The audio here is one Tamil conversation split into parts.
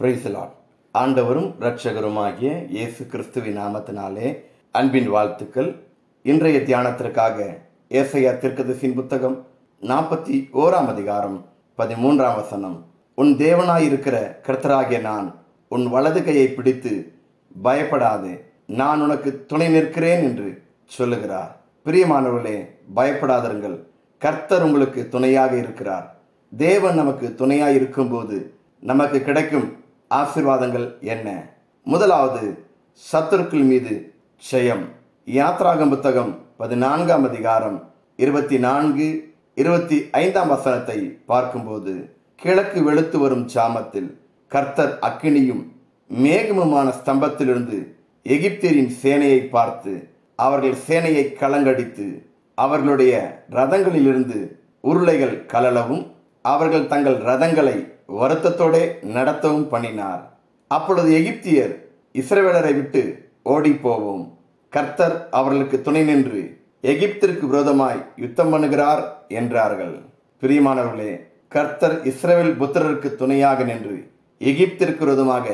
பிரைசலாட் ஆண்டவரும் இரட்சகருமாகிய இயேசு கிறிஸ்துவின் நாமத்தினாலே அன்பின் வாழ்த்துக்கள். இன்றைய தியானத்திற்காக ஏசையா திருக்கதசின் புத்தகம் நாற்பத்தி ஓராம் அதிகாரம் பதிமூன்றாம் வசனம். உன் தேவனாயிருக்கிற கர்த்தராகிய நான் உன் வலது கையை பிடித்து பயப்படாதே. நான் உனக்கு துணை நிற்கிறேன் என்று சொல்லுகிறார். பிரியமானவர்களே பயப்படாதருங்கள். கர்த்தர் உங்களுக்கு துணையாக இருக்கிறார். தேவன் நமக்கு துணையாக இருக்கும்போது நமக்கு கிடைக்கும் ஆசீர்வாதங்கள் என்ன? முதலாவது சத்துருக்கள் மீது ஜெயம். யாத்ராகம் புத்தகம் பதினான்காம் அதிகாரம் இருபத்தி நான்கு இருபத்தி ஐந்தாம் வசனத்தை பார்க்கும்போது கிழக்கு வெளுத்து வரும் சாமத்தில் கர்த்தர் அக்கினியும் மேகமுமான ஸ்தம்பத்திலிருந்து எகிப்தியரின் சேனையை பார்த்து அவர்கள் சேனையை கலங்கடித்து அவர்களுடைய ரதங்களிலிருந்து உருளைகள் கலலவும் அவர்கள் தங்கள் ரதங்களை வருத்தத்தோடே நடத்தவும் பண்ணினார். அப்பொழுது எகிப்தியர் இஸ்ரவேலரை விட்டு ஓடி போவோம் கர்த்தர் அவர்களுக்கு துணை நின்று எகிப்திற்கு விரோதமாய் யுத்தம் பண்ணுகிறார் என்றார்கள். பிரியமானவர்களே கர்த்தர் இஸ்ரவேல் புத்திரருக்கு துணையாக நின்று எகிப்திற்கு விரோதமாக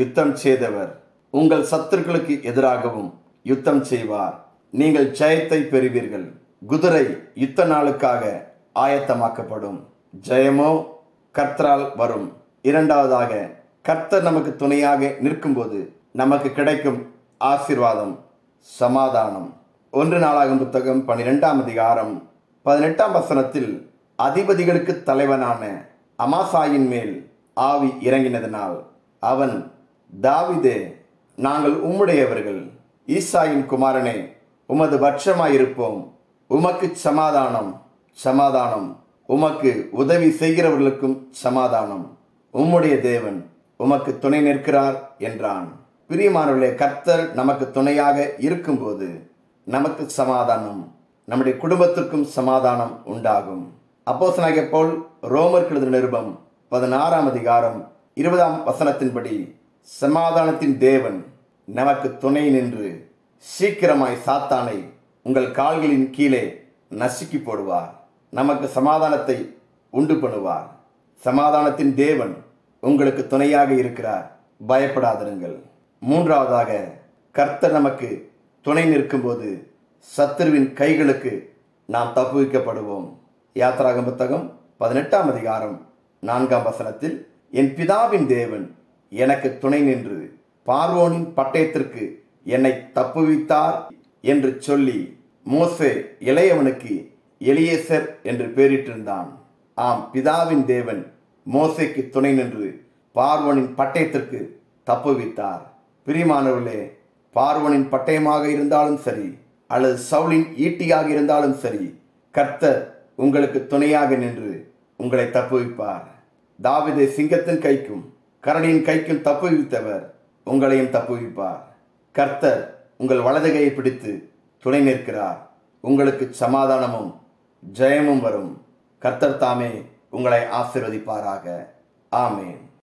யுத்தம் செய்தவர். உங்கள் சத்துருக்களுக்கு எதிராகவும் யுத்தம் செய்வார். நீங்கள் ஜெயத்தை பெறுவீர்கள். குதிரை யுத்த நாளுக்காக ஆயத்தமாக்கப்படும். ஜெயமோ கர்த்தரால் வரும். இரண்டாவதாக கர்த்தர் நமக்கு துணையாக நிற்கும்போது நமக்கு கிடைக்கும் ஆசீர்வாதம் சமாதானம். ஒன்று நாளாகும் புத்தகம் பன்னிரெண்டாம் அதிகாரம் பதினெட்டாம் வசனத்தில் அதிபதிகளுக்கு தலைவனான அமாசாயின் மேல் ஆவி இறங்கினதினால் அவன் தாவிதே நாங்கள் உம்முடையவர்கள். ஈசாயின் குமாரனே உமது பட்சமாயிருப்போம். உமக்கு சமாதானம் சமாதானம். உமக்கு உதவி செய்கிறவர்களுக்கும் சமாதானம். உம்முடைய தேவன் உமக்கு துணை நிற்கிறார் என்றான். பிரியமானவர்களே கர்த்தர் நமக்கு துணையாக இருக்கும்போது நமக்கு சமாதானம் நம்முடைய குடும்பத்திற்கும் சமாதானம் உண்டாகும். அப்போசனாகிய போல் ரோமர் நிருபம் பதினாறாம் அதிகாரம் இருபதாம் வசனத்தின்படி சமாதானத்தின் தேவன் நமக்கு துணை நின்று சீக்கிரமாய் சாத்தானை உங்கள் கால்களின் கீழே நசுக்கி போடுவார். நமக்கு சமாதானத்தை உண்டு பண்ணுவார். சமாதானத்தின் தேவன் உங்களுக்கு துணையாக இருக்கிறார். பயப்படாதிருங்கள். மூன்றாவதாக கர்த்தர் நமக்கு துணை நிற்கும்போது சத்துருவின் கைகளுக்கு நாம் தப்புவிக்கப்படுவோம். யாத்திராக புத்தகம் பதினெட்டாம் அதிகாரம் நான்காம் வசனத்தில் என் பிதாவின் தேவன் எனக்கு துணை நின்று பார்வோனின் பட்டயத்திற்கு என்னை தப்புவித்தார் என்று சொல்லி மோசே இளையவனுக்கு எலியேசர் என்று பெயரிட்டிருந்தான் ஆம் பிதாவின் தேவன் மோசைக்கு துணை நின்று பார்வனின் பட்டயத்திற்கு தப்புவித்தார் பிரிமானவர்களே பார்வனின் பட்டயமாக இருந்தாலும் சரி அல்லது சவுளின் ஈட்டியாக இருந்தாலும் சரி கர்த்தர் உங்களுக்கு துணையாக நின்று உங்களை தப்புவிப்பார் தாவிதை சிங்கத்தின் கைக்கும் கரடியின் கைக்கும் தப்புவித்தவர் உங்களையும் தப்புவிப்பார் கர்த்தர் உங்கள் வலதுகையை பிடித்து துணை நிற்கிறார். உங்களுக்கு சமாதானமும் ஜெயமும் வரும். கர்த்தர் தாமே உங்களை ஆசிர்வதிப்பாராக. ஆமேன்.